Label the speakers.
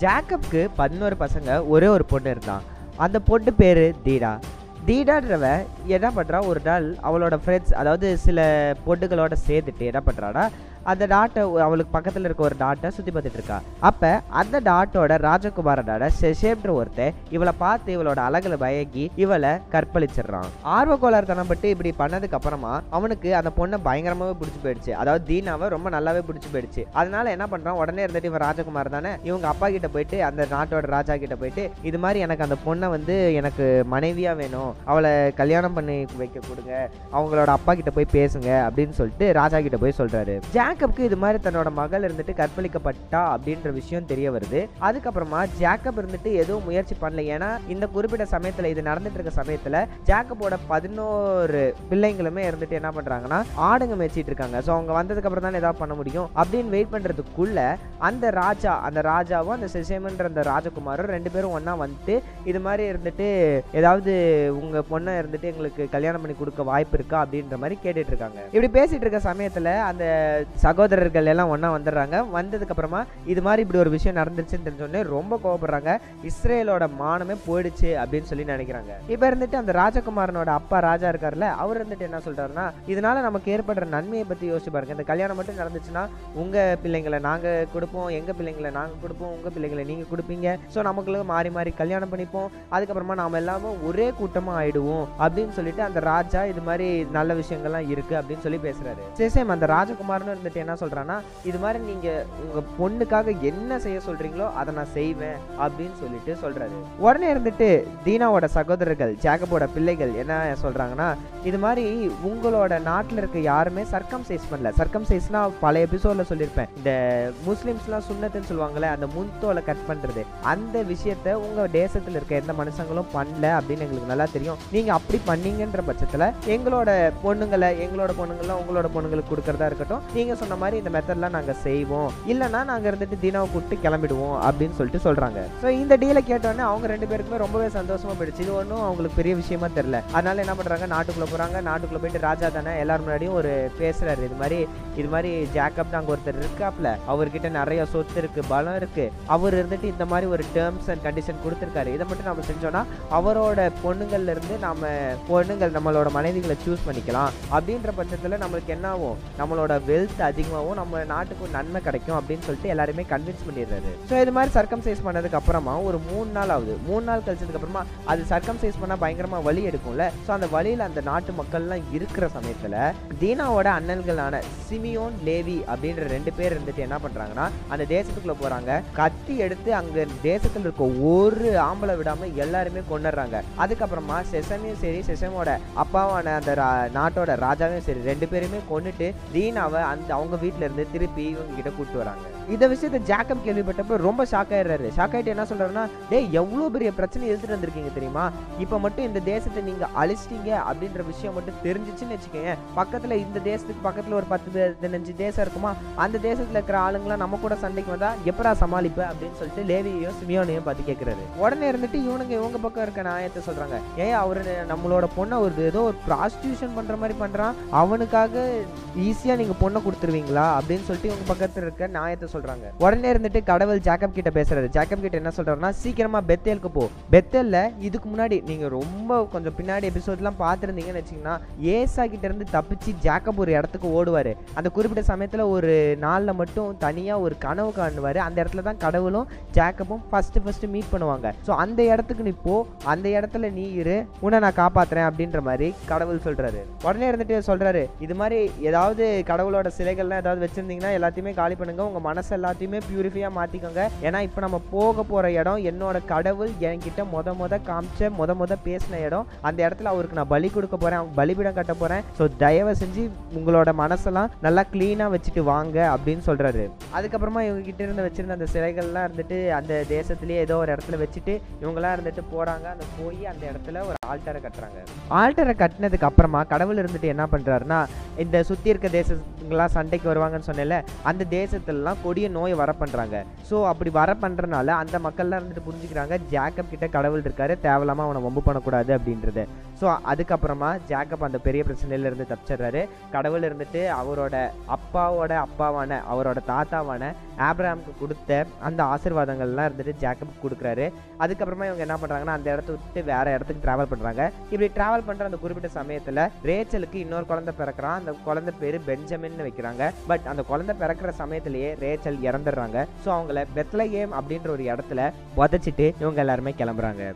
Speaker 1: ஜாக்கப்க்கு பதினோரு பசங்க ஒரே ஒரு பொண்ணு இருந்தான். அந்த பொண்ணு பேரு தீடா. தீடான்றவ என்ன பண்ணுறா ஒரு நாள் அவளோட ஃப்ரெண்ட்ஸ் அதாவது சில பொண்ணுகளோட சேர்ந்துட்டு என்ன பண்ணுறான்னா அந்த டாட்டை அவளுக்கு பக்கத்தில் இருக்க ஒரு டாட்டை சுற்றி பார்த்துட்டு இருக்கா. அப்போ அந்த டாட்டோட ராஜகுமாரனோட செஷேப்ன்ற ஒருத்தன் இவளை பார்த்து இவளோட அழகில் பயங்கி இவளை கற்பழிச்சிடுறான். ஆர்வக்கோளாறுத்தனம் பட்டு இப்படி பண்ணதுக்கு அப்புறமா அவனுக்கு அந்த பொண்ணை பயங்கரமாகவே பிடிச்சி போயிடுச்சு. அதாவது தீனாவை ரொம்ப நல்லாவே பிடிச்சி போயிடுச்சு. அதனால என்ன பண்ணுறான் உடனே இருந்துட்டு இவன் ராஜகுமார் தானே? இவங்க அப்பா கிட்ட போயிட்டு அந்த நாட்டோட ராஜா கிட்ட போயிட்டு இது மாதிரி எனக்கு அந்த பொண்ணை வந்து எனக்கு மனைவியாக வேணும். அவளை கல்யாணம் பண்ணி வைக்க கொடுங்க. அவங்களோட அப்பா கிட்ட போய் பேசுங்க. அப்படின்னு சொல்லிட்டு ராஜா கிட்ட போய் சொல்றாரு. ஜாக்கப்க்கு இது மாதிரி தன்னோட மகள் இருந்துட்டு கற்பழிக்கப்பட்டா அப்படின்ற விஷயம் தெரிய வருது. அதுக்கப்புறமா ஜாக்கப் இருந்துட்டு எதுவும் முயற்சி பண்ணல. ஏன்னா இந்த குறிப்பிட்ட சமயத்துல இது நடந்துட்டு இருக்க சமயத்துல ஜாக்கபோட பதினோரு பிள்ளைங்களுமே இருந்துட்டு என்ன பண்றாங்கன்னா ஆடுங்க மேய்ச்சிட்டு இருக்காங்க. ஸோ அவங்க வந்ததுக்கு அப்புறம் தான் ஏதாவது பண்ண முடியும் அப்படின்னு வெயிட் பண்றதுக்குள்ள அந்த ராஜா அந்த ராஜாவும் அந்த சிசேமன்ற அந்த ராஜகுமாரும் ரெண்டு பேரும் ஒன்றா வந்துட்டு இது மாதிரி இருந்துட்டு ஏதாவது உங்க பொண்ணை இருந்துட்டு எங்களுக்கு கல்யாணம் பண்ணி கொடுக்க வாய்ப்பு இருக்கா அப்படின்ற மாதிரி கேட்டுட்டு இருக்காங்க. இப்படி பேசிட்டு இருக்க சமயத்துல அந்த சகோதரர்கள் எல்லாம் ஒன்றா வந்துடுறாங்க. வந்ததுக்கப்புறமா இது மாதிரி இப்படி ஒரு விஷயம் நடந்துருச்சுன்னு தெரிஞ்சோடனே ரொம்ப கோவப்படுறாங்க. இஸ்ரேலோட மானமே போயிடுச்சு அப்படின்னு சொல்லி நினைக்கிறாங்க. இப்போ இருந்துட்டு அந்த ராஜகுமாரனோட அப்பா ராஜா இருக்கார்ல அவர் இருந்துட்டு என்ன சொல்கிறாருன்னா இதனால நமக்கு ஏற்படுற நன்மையை பற்றி யோசிச்சு பாருங்க. இந்த கல்யாணம் மட்டும் நடந்துச்சுன்னா உங்கள் பிள்ளைங்களை நாங்கள் கொடுப்போம் எங்கள் பிள்ளைங்களை நாங்கள் கொடுப்போம் உங்கள் பிள்ளைங்களை நீங்கள் கொடுப்பீங்க. ஸோ நமக்குள்ள மாறி மாறி கல்யாணம் பண்ணிப்போம். அதுக்கப்புறமா நாம் எல்லாமே ஒரே கூட்டமாக ஆயிடுவோம் அப்படின்னு சொல்லிட்டு அந்த ராஜா இது மாதிரி நல்ல விஷயங்கள்லாம் இருக்குது அப்படின்னு சொல்லி பேசுகிறாரு சரி சேம் அந்த ராஜகுமாரன் இருந்துட்டு என்ன சொல்கிறான்னா இது மாதிரி நீங்க உங்க பொண்ணுக்காக என்ன செய்ய சொல்றீங்களோ அதை நான் செய்வேன் அப்படின்னு சொல்லிட்டு சொல்றாரு. உடனே இருந்துட்டு தீனாவோட சகோதரர்கள் ஜாக்கபோட பிள்ளைகள் என்ன சொல்றாங்கன்னா இது மாதிரி உங்களோட நாட்டில் இருக்க யாருமே சர்க்கம் சைஸ் பண்ணல. சர்க்கம் சைஸ்னா பல எபிசோட்ல சொல்லியிருப்பேன். இந்த முஸ்லீம்ஸ்லாம் சுண்ணத்துன்னு சொல்லுவாங்கல்ல அந்த முன்தோலை கட் பண்றது. அந்த விஷயத்த உங்க தேசத்தில் இருக்க எந்த மனுஷங்களும் பண்ணல அப்படின்னு எங்களுக்கு நல்லா தெரியும். நீங்க அப்படி பண்ணீங்கன்ற பட்சத்துல எங்களோட பொண்ணுங்களை எங்களோட பொண்ணுங்களை உங்களோட பொண்ணுங்களுக்கு கொடுக்கறதா இருக்கட்டும் நீங்கள் சொன்ன மாதிரி இந்த மெத்தட்லாம் நாங்கள் செய்வோம். இல்லைன்னா நாங்கள் இருந்துட்டு தீனாவை கூப்பிட்டு கிளம்பிடுவோம் அப்படின்னு சொல்லிட்டு சொல்றாங்க. ஸோ இந்த டீலை கேட்டோன்னே அவங்க ரெண்டு பேருக்குமே ரொம்பவே சந்தோஷமாக போயிடுச்சு. இது ஒன்றும் அவங்களுக்கு பெரிய விஷயமா தெரில அதனால என்ன பண்ணுறாங்க நாட்டுக்குள்ளே போகிறாங்க நாட்டுக்குள்ளே போயிட்டு ராஜா தானே எல்லாரும் முன்னாடியும் ஒரு பேசுகிறாரு இது மாதிரி இது மாதிரி ஜாக்கப் அங்கே ஒருத்தர் இருக்காப்ல. அவர்கிட்ட நிறைய சொத்து இருக்குது பலம் இருக்குது அவர் இருந்துட்டு இந்த மாதிரி ஒரு டேர்ம்ஸ் அண்ட் கண்டிஷன் கொடுத்துருக்காரு. இதை மட்டும் நம்ம செஞ்சோன்னா அவரோட பொண்ணுங்கள்ல இருந்து பொண்ணுங்கள் நம்மளோட மனைவிகளை சூஸ் பண்ணிக்கலாம். அப்படின்ற பட்சத்தில் நம்மளுக்கு என்ன ஆகும்? நம்மளோட வெல்த் அதிகமாகவும் நம்ம நாட்டுக்கு நன்மை கிடைக்கும் அப்படின்னு சொல்லிட்டு எல்லாருமே கன்வின்ஸ் பண்ணிடுறாரு. ஸோ இது மாதிரி சர்க்கம் சைஸ் பண்ணதுக்கு அப்புறமா ஒரு மூணு நாள் ஆகுது. மூணு நாள் கழிச்சதுக்கு அப்புறமா அது சர்க்கம் சைஸ் பண்ணால் பயங்கரமாக வழி எடுக்கும்ல. ஸோ அந்த வழியில் அந்த நாட்டு மக்கள்லாம் இருக்கிற சமயத்தில் தீனாவோட அண்ணன்களான சிமியோன் லேவி அப்படின்ற ரெண்டு பேர் இருந்துட்டு என்ன பண்ணுறாங்கன்னா அந்த தேசத்துக்குள்ளே போகிறாங்க கத்தி எடுத்து அங்கே தேசத்தில் இருக்க ஒரு ஆம்பளை விடாமல் எல்லாருமே கொண்டுடுறாங்க அதுக்கப்புறமா செசமையும் சரி செசமோட அப்பாவான அந்த ரா- நாட்டோட ராஜாவையும் சரி ரெண்டு பேருமே கொண்டுட்டு தீனாவை அந்த அவங்க வீட்டில இருந்து திருப்பி இவங்க கிட்ட கூட்டு வராங்க. இந்த விஷயத்த ஜாக்கப் கேள்விப்பட்டப்ப ரொம்ப ஷாக் ஆயிடுறாரு. ஷாக் ஆயிட்டு என்ன சொல்றாருன்னா டே எவ்வளவு பெரிய பிரச்சனை எடுத்துட்டு வந்திருக்கீங்க தெரியுமா? இப்ப மட்டும் இந்த தேசத்தை நீங்க அழிச்சிட்டீங்க அப்படின்ற விஷயம் மட்டும் தெரிஞ்சிச்சுன்னு வச்சுக்கோங்க பக்கத்துல இந்த தேசத்துக்கு பக்கத்துல ஒரு பத்து பதினஞ்சு தேசம் இருக்குமா? அந்த தேசத்துல இருக்கிற ஆளுங்களாம் நம்ம கூட சண்டைக்கு வந்தா எப்படா சமாளிப்ப? அப்படின்னு சொல்லிட்டு லேவியையும் சிமியோனையும் பார்த்து கேட்கிறாரு உடனே இருந்துட்டு இவனுங்க இவங்க பக்கம் இருக்க நியாயத்தை சொல்றாங்க. ஏன் அவரு நம்மளோட பொண்ணை ஒரு ஏதோ ஒரு ப்ராஸ்டியூஷன் பண்ற மாதிரி பண்றான். அவனுக்காக ஈஸியா நீங்க பொண்ணை கொடுத்துருவீங்களா அப்படின்னு சொல்லிட்டு இவங்க பக்கத்தில் இருக்க நியாயத்தை சொல்றாங்க. உடனே இருந்துட்டு கடவுள் ஜாக்கப் கிட்ட பேசுறாரு. ஜாக்கப் கிட்ட என்ன சொல்றாருன்னா சீக்கிரமா பெத்தேலுக்கு போ. பெத்தேல்ல இதுக்கு முன்னாடி நீங்க ரொம்ப கொஞ்சம் பின்னாடி எபிசோட்லாம் பார்த்துருந்தீங்கன்னு வச்சிங்கன்னா ஏசா கிட்ட இருந்து தப்பிச்சு ஜாக்கப் ஒரு இடத்துக்கு ஓடுவார். அந்த குறிப்பிட்ட சமயத்தில் ஒரு நாளில் மட்டும் தனியாக ஒரு கனவு காணுவார். அந்த இடத்துல தான் கடவுளும் ஜாக்கப்பும் ஃபஸ்ட்டு ஃபஸ்ட்டு மீட் பண்ணுவாங்க. ஸோ அந்த இடத்துக்கு நீ போ. அந்த இடத்துல நீ இரு. உன்னை நான் காப்பாற்றுறேன் அப்படின்ற மாதிரி கடவுள் சொல்கிறாரு உடனே இருந்துட்டு சொல்கிறாரு இது மாதிரி ஏதாவது கடவுளோட சிலை சிலைகள்லாம் ஏதாவது வச்சுருந்தீங்கன்னா எல்லாத்தையுமே காலி பண்ணுங்க. உங்கள் மனசு எல்லாத்தையுமே பியூரிஃபையாக மாற்றிக்கோங்க ஏன்னா இப்போ நம்ம போக போற இடம் என்னோட கடவுள் என்கிட்ட மொத முத காமிச்ச முத முத பேசின இடம் அந்த இடத்துல அவருக்கு நான் பலி கொடுக்க போறேன் அவங்க பலிபீடம் கட்ட போறேன். ஸோ தயவு செஞ்சு உங்களோட மனசெல்லாம் நல்லா க்ளீனாக வச்சுட்டு வாங்க அப்படின்னு சொல்றாரு. அதுக்கப்புறமா இவங்க கிட்ட இருந்து வச்சிருந்த அந்த சிலைகள்லாம் இருந்துட்டு அந்த தேசத்திலேயே ஏதோ ஒரு இடத்துல வச்சுட்டு இவங்களாம் இருந்துட்டு போறாங்க. அந்த போய் அந்த இடத்துல ஒரு ஆல்டரை கட்டுறாங்க. ஆல்டரை கட்டினதுக்கு அப்புறமா கடவுள் இருந்துட்டு என்ன பண்றாருன்னா இந்த சுத்தி இருக்க தேசங்களாம் சண்டைக்கு வருவாங்கன்னு சொன்னேன்ல அந்த தேசத்துலலாம் கொடிய நோய் வர பண்ணுறாங்க ஸோ அப்படி வர பண்ணுறனால அந்த மக்கள்லாம் இருந்துட்டு புரிஞ்சுக்கிறாங்க ஜாக்கப் கிட்ட கடவுள் இருக்காரு தேவையில்லாமல் அவனை வம்பு பண்ணக்கூடாது அப்படின்றது. ஸோ அதுக்கப்புறமா ஜாக்கப் அந்த பெரிய பிரச்சனையில இருந்து தப்பிச்சிடுறாரு. கடவுள் இருந்துட்டு அவரோட அப்பாவோட அப்பாவான அவரோட தாத்தாவான ஆப்ராம்க்கு கொடுத்த அந்த ஆசீர்வாதங்கள்லாம் இருந்துட்டு ஜாக்கப் கொடுக்குறாரு. அதுக்கப்புறமா இவங்க என்ன பண்ணுறாங்கன்னா அந்த இடத்த விட்டு வேற இடத்துக்கு ட்ராவல் பண்ணுறாங்க இப்படி ட்ராவல் பண்ணுற அந்த குறிப்பிட்ட சமயத்தில் ரேச்சலுக்கு இன்னொரு குழந்தை பிறக்கிறான். அந்த குழந்தை பேர் பெஞ்சமின்னு வைக்கிறாங்க. பட் அந்த குழந்தை பிறக்கிற சமயத்திலேயே ரேச்சல் இறந்துடுறாங்க. ஸோ அவங்கள பெத்லகேம் அப்படின்ற ஒரு இடத்துல புதைச்சிட்டு இவங்க எல்லாருமே கிளம்புறாங்க.